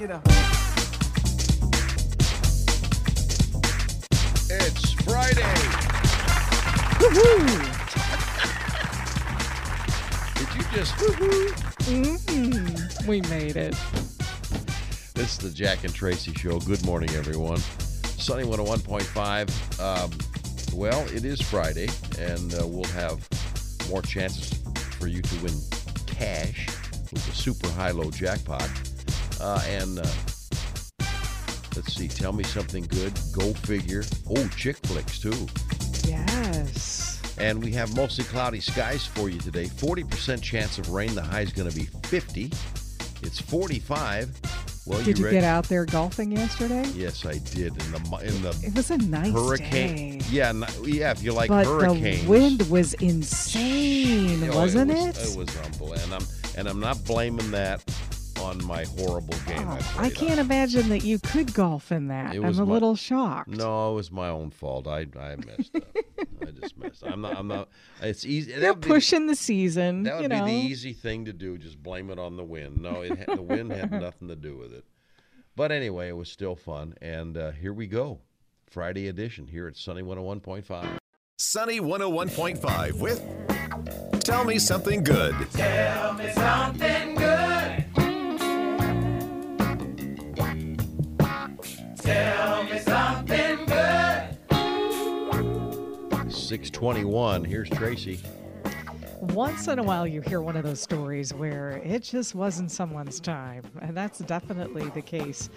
It's Friday. Did you just? We made it. This is the Jack and Tracy Show. Good morning, everyone. Sunny 101.5. Um, well, it is Friday, and uh, we'll have more chances for you to win cash with the super high low jackpot. Uh, and uh, let's see, tell me something good. Go figure. Oh, chick flicks, too. Yes. And we have mostly cloudy skies for you today. 40% chance of rain. The high is going to be 50. It's 45. Well, Did you ready? get out there golfing yesterday? Yes, I did. In the in the It was a nice hurricane. day. Yeah, yeah. If you like but hurricanes, the wind was insane, Oh, wasn't it? it? Was, it was humble, and I'm and I'm not blaming that on my horrible game. Oh, I, I can't on. imagine that you could golf in that. It I'm was a my- little shocked. No, it was my own fault. I I messed up. I just messed. up. I'm not. I'm not. It's easy. that You're would be- pushing the season. That would you know. be the easy thing to do. Just blame it on the wind. No, it the wind had nothing to do with it. But anyway, it was still fun. And uh, here we go, Friday edition here at Sunny 101.5. Sunny 101.5 with Tell Me Something Good. Six twenty-one. Here's Tracy. Once in a while, you hear one of those stories where it just wasn't someone's time. And that's definitely the case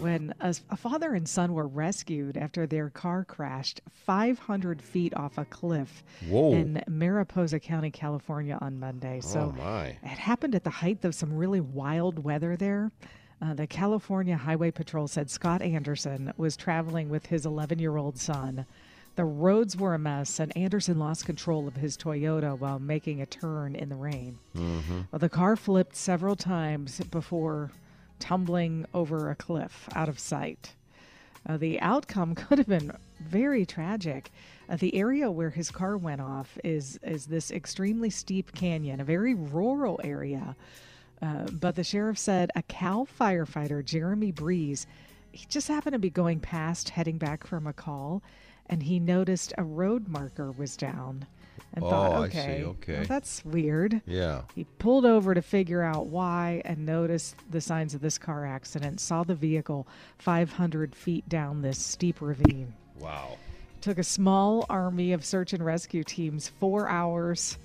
when a, a father and son were rescued after their car crashed 500 feet off a cliff Whoa. in Mariposa County, California on Monday. Oh, so oh my. it happened at the height of some really wild weather there. Uh, the California Highway Patrol said Scott Anderson was traveling with his 11 year old son. The roads were a mess, and Anderson lost control of his Toyota while making a turn in the rain. Well, the car flipped several times before tumbling over a cliff out of sight. Uh, the outcome could have been very tragic. Uh, the area where his car went off is is this extremely steep canyon, a very rural area. Uh, but the sheriff said a Cal firefighter, Jeremy Breeze, he just happened to be going past, heading back from a call, and he noticed a road marker was down, and thought, Oh, see, okay, okay. well, that's weird. Yeah. He pulled over to figure out why and noticed the signs of this car accident, saw the vehicle 500 feet down this steep ravine. Wow. Took a small army of search and rescue teams, four hours,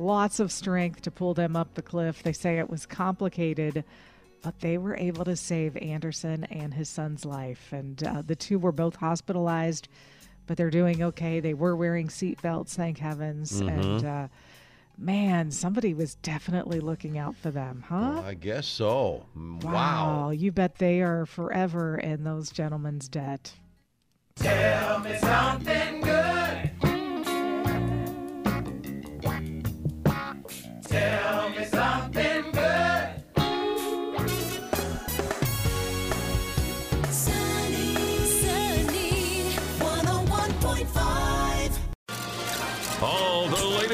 lots of strength to pull them up the cliff. They say it was complicated, but they were able to save Anderson and his son's life. And uh, the two were both hospitalized, but they're doing okay. They were wearing seatbelts, thank heavens. And uh, man, somebody was definitely looking out for them, huh? I guess so. Mm, Wow. You bet they are forever in those gentlemen's debt. Sunny,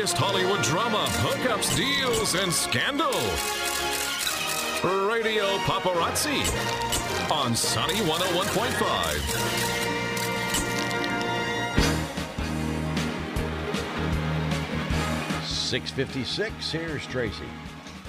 latest Hollywood drama, hookups, deals, and scandal. Radio Paparazzi on Sunny 101.5. Six fifty-six. Here's Tracy.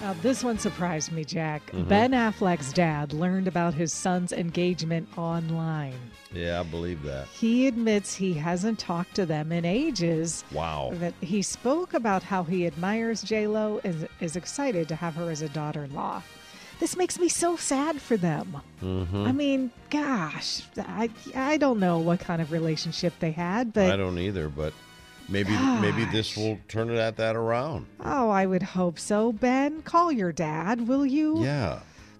Now, this one surprised me, Jack. Mm-hmm. Ben Affleck's dad learned about his son's engagement online. Yeah, I believe that. He admits he hasn't talked to them in ages. Wow. That he spoke about how he admires J Lo and is excited to have her as a daughter-in-law. This makes me so sad for them. Mm-hmm. I mean, gosh, I I don't know what kind of relationship they had, but I don't either, but maybe maybe this will turn it at that around. oh, I would hope so. Ben, call your dad, will you? Yeah.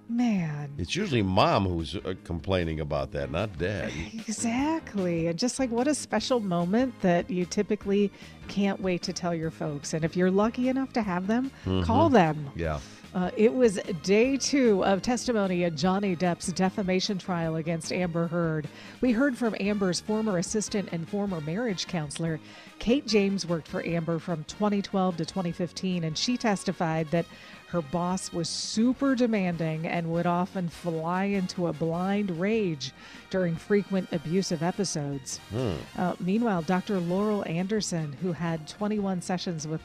Man. It's usually mom who's uh, complaining about that, not dad. Exactly. And just like what a special moment that you typically can't wait to tell your folks. And if you're lucky enough to have them, call them. Yeah. Uh, it was day two of testimony in Johnny Depp's defamation trial against Amber Heard. We heard from Amber's former assistant and former marriage counselor. Kate James worked for Amber from 2012 to 2015, and she testified that Her boss was super demanding and would often fly into a blind rage during frequent abusive episodes. Uh, meanwhile, Dr. Laurel Anderson, who had 21 sessions with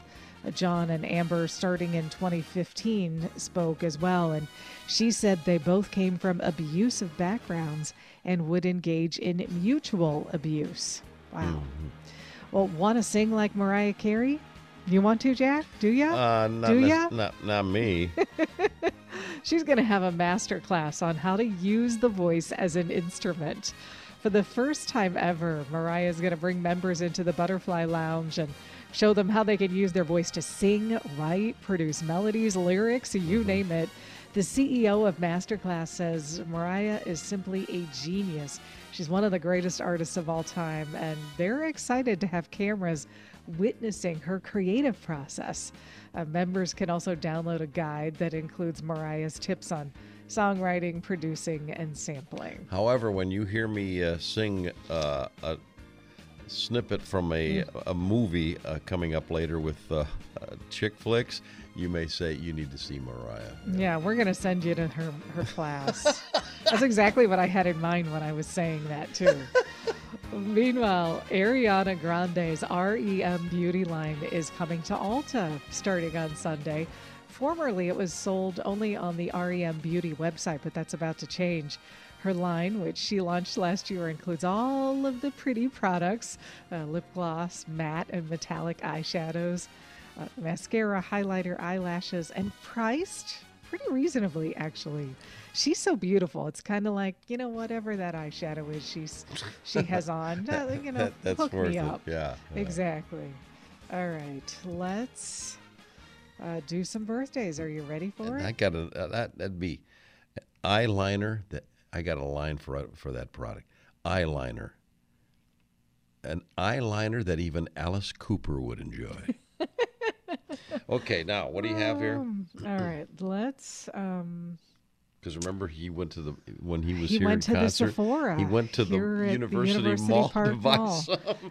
John and Amber starting in 2015, spoke as well. And she said they both came from abusive backgrounds and would engage in mutual abuse. Wow. Well, want to sing like Mariah Carey? You want to, Jack? Do ya? Uh, not, Do ya? not not me. She's going to have a master class on how to use the voice as an instrument. For the first time ever, Mariah is going to bring members into the Butterfly Lounge and show them how they can use their voice to sing, write, produce melodies, lyrics, you name it. The CEO of Masterclass says Mariah is simply a genius. She's one of the greatest artists of all time, and they're excited to have cameras witnessing her creative process. Uh, members can also download a guide that includes Mariah's tips on songwriting, producing, and sampling. However, when you hear me uh, sing uh, a snippet from a, Mm. a movie uh, coming up later with uh, uh, chick flicks, you may say you need to see Mariah. Yeah, we're going to send you to her, her class. That's exactly what I had in mind when I was saying that, too. Meanwhile, Ariana Grande's REM beauty line is coming to Ulta starting on Sunday. Formerly, it was sold only on the REM Beauty website, but that's about to change. Her line, which she launched last year, includes all of the pretty products uh, lip gloss, matte and metallic eyeshadows, uh, mascara, highlighter, eyelashes, and priced pretty reasonably, actually. She's so beautiful. It's kind of like, you know, whatever that eyeshadow is she's she has on, uh, you know, That- that's hook worth me it. up. Yeah, yeah. Exactly. All right, let's uh, do some birthdays. Are you ready for And I got a uh, that that'd be eyeliner. That I got a line for for that product. Eyeliner. An eyeliner that even Alice Cooper would enjoy. okay, now what do you have here? Um, all right, let's. Um, Because remember, he went to the when he was he here went in to concert. the Sephora. He went to the University, University Mall Park Mall.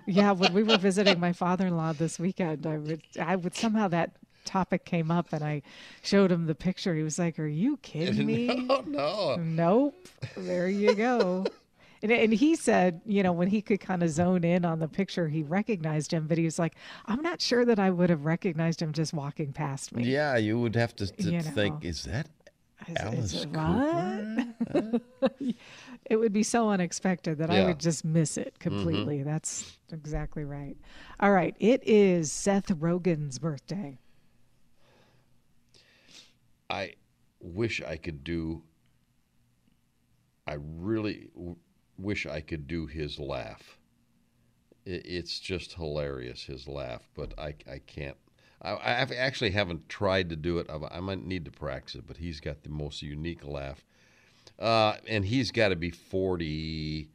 yeah, when we were visiting my father-in-law this weekend, I would, I would somehow that topic came up, and I showed him the picture. He was like, "Are you kidding me?" no, no. Nope. There you go. And, and he said, you know, when he could kind of zone in on the picture, he recognized him, but he was like, I'm not sure that I would have recognized him just walking past me. Yeah, you would have to, to You think, is that Is- is it Cooper? it would be so unexpected that I would just miss it mm-hmm. completely. That's exactly right. All right. It is Seth Rogen's birthday. I wish I could do. I really w- wish I could do his laugh. I- It's just hilarious his laugh, but I I can't. I I actually haven't tried to do it. I, I might need to practice it, but he's got the most unique laugh, uh, and he's got to be forty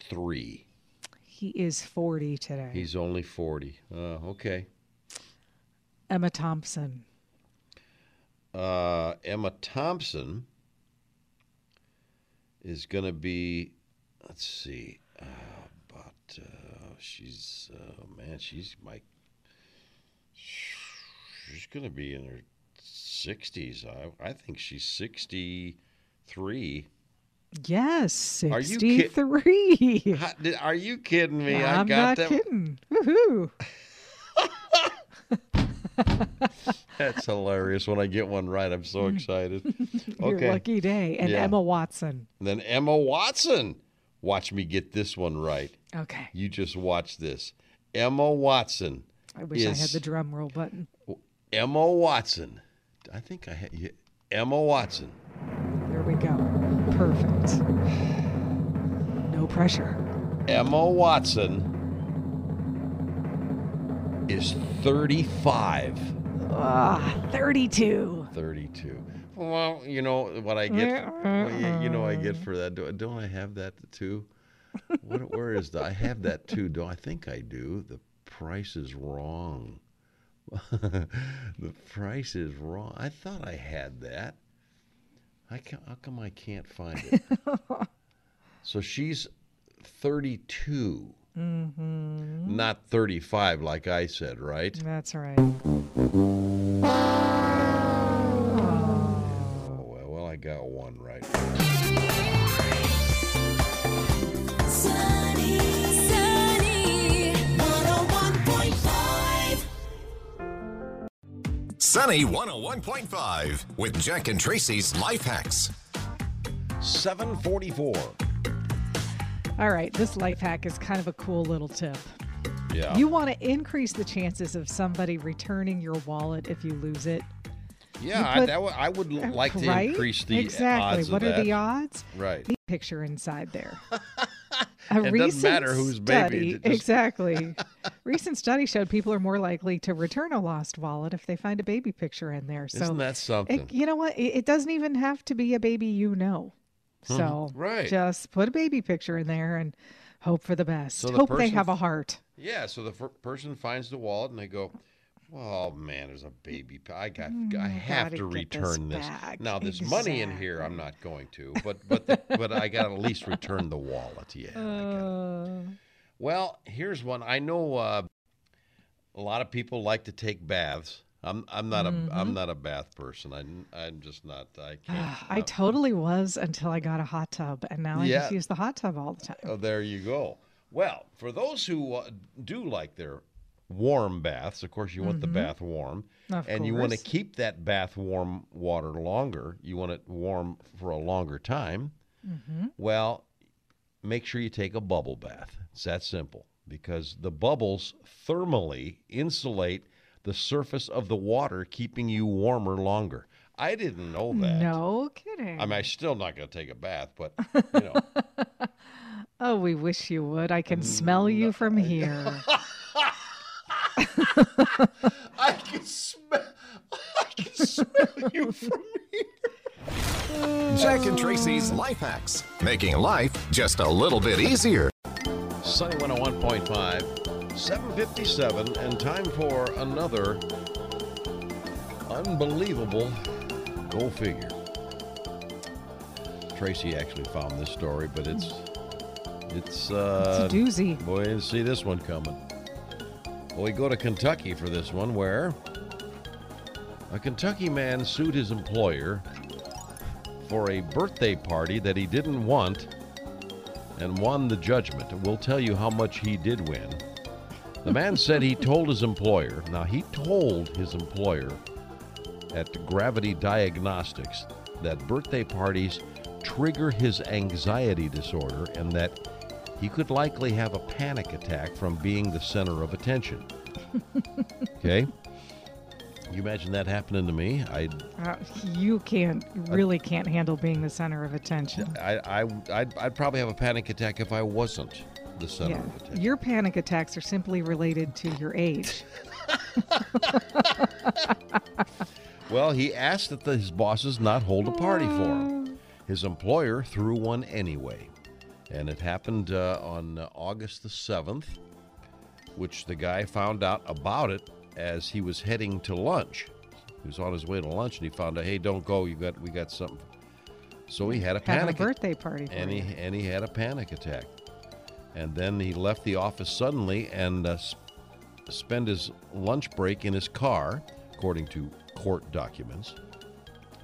three. He is 40 today. He's only forty. Uh, okay. Emma Thompson. Uh, Emma Thompson is going to be, let's see, uh, but uh, she's, uh, man, she's my, she's going to be in her 60s. I, I think she's 63. Yes, Are you 63. Are you kidding me? I I'm got not that. kidding. Woohoo. That's hilarious. When I get one right, I'm so excited. Your Okay. lucky day. And Yeah. Emma Watson. Then Emma Watson. Watch me get this one right. Okay. You just watch this. Emma Watson. I wish I had the drum roll button. Emma Watson. I think I had yeah, Emma Watson. There we go. Perfect. No pressure. Emma Watson is 35. Ah, 32. 32. Well, you know what I get. well, you, you know I get for that. Do- Don't I have that too? What, where is that? I have that too. Do I think I do? The price is wrong. the price is wrong. I thought I had that. I can how come I can't find it? so she's 32. Mm-hmm. Not 35, like I said, right? That's right. Oh, well, I got one right. Sunny, sunny, 101.5. Sunny 101.5 with Jack and Tracy's Life Hacks. 744. All right, this life hack is kind of a cool little tip. Yeah. You want to increase the chances of somebody returning your wallet if you lose it. yeah, I, put- that would, I would l- like to right? increase the exactly. odds what are that. the odds? Right. The picture inside there. It A doesn't recent matter whose baby, study, just- exactly. recent study showed people are more likely to return a lost wallet if they find a baby picture in there. So Isn't that something? it, you know what? It, it doesn't even have to be a baby you know. So Hmm. Right. just put a baby picture in there and hope for the best. So the hope they have a heart. Yeah, so the fir- person finds the wallet and they go, "Oh man, there's a baby. I got. Mm, I I have to get this return this. Now, there's money in here. I'm not going to, but but the, but I got to at least return the wallet. Yeah. Uh, Well, here's one. I know uh, a lot of people like to take baths. I'm I'm not a I'm not a bath person. I'm I'm just not. I can't. Mm-hmm. I totally was until I got a hot tub, and now I Yeah. just use the hot tub all the time. Oh, there you go. Well, for those who uh, do like their warm baths, of course, you want the bath warm, Mm-hmm. Of and you want to keep that bath warm water longer. You want it warm for a longer time. Mm-hmm. Well, make sure you take a bubble bath. It's that simple because the bubbles thermally insulate the surface of the water, keeping you warmer longer. I didn't know that. No kidding. I mean, I'm still not going to take a bath, but you know. oh, we wish you would. I can smell you from here. I can smell. I can smell you from here. Jack and Tracy's Life Hacks, making life just a little bit easier. Sunny 101.5, 757, and time for another unbelievable go figure. Tracy actually found this story, but it's it's uh it's a doozy. boy, didn't see this one coming. Well, we go to Kentucky for this one, where a Kentucky man sued his employer for a birthday party that he didn't want and won the judgment. We'll tell you how much he did win. The man said he told his employer, now he told his employer at Gravity Diagnostics that birthday parties trigger his anxiety disorder and that he could likely have a panic attack from being the center of attention. okay? You imagine that happening to me? I Uh, you can't really can't handle being the center of attention. I, I, I'd, I'd probably have a panic attack if I wasn't the center Yeah. of attention. Your panic attacks are simply related to your age. Well, he asked that the, his bosses not hold a party for him. His employer threw one anyway. And it happened uh, on uh, August the 7th, which the guy found out about it as he was heading to lunch. He was on his way to lunch and he found out, hey, don't go. You got, we got something. So he had a a panic attack. birthday party for and he and he had a panic attack, and then he left the office suddenly and uh, spent his lunch break in his car, according to court documents.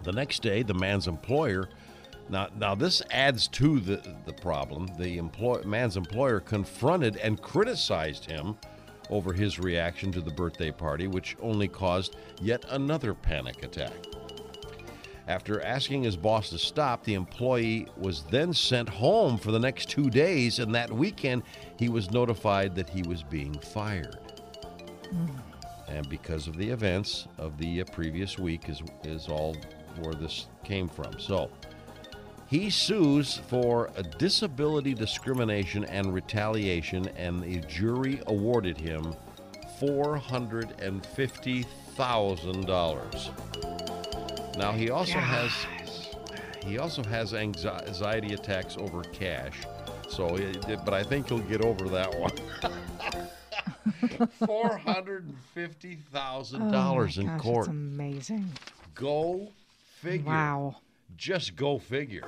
The next day, the man's employer. Now, now this adds to the the problem. The employ, man's employer confronted and criticized him over his reaction to the birthday party, which only caused yet another panic attack. After asking his boss to stop, the employee was then sent home for the next two days, and that weekend he was notified that he was being fired. And because of the events of the uh, previous week, is, is all where this came from. So he sues for disability discrimination and retaliation, and the jury awarded him $450,000. Now he also has he also has anxiety attacks over cash. So, uh, it- but I think he'll get over that one. Four hundred and fifty thousand oh dollars in gosh, court. It's amazing. Go figure. Wow. Just go figure.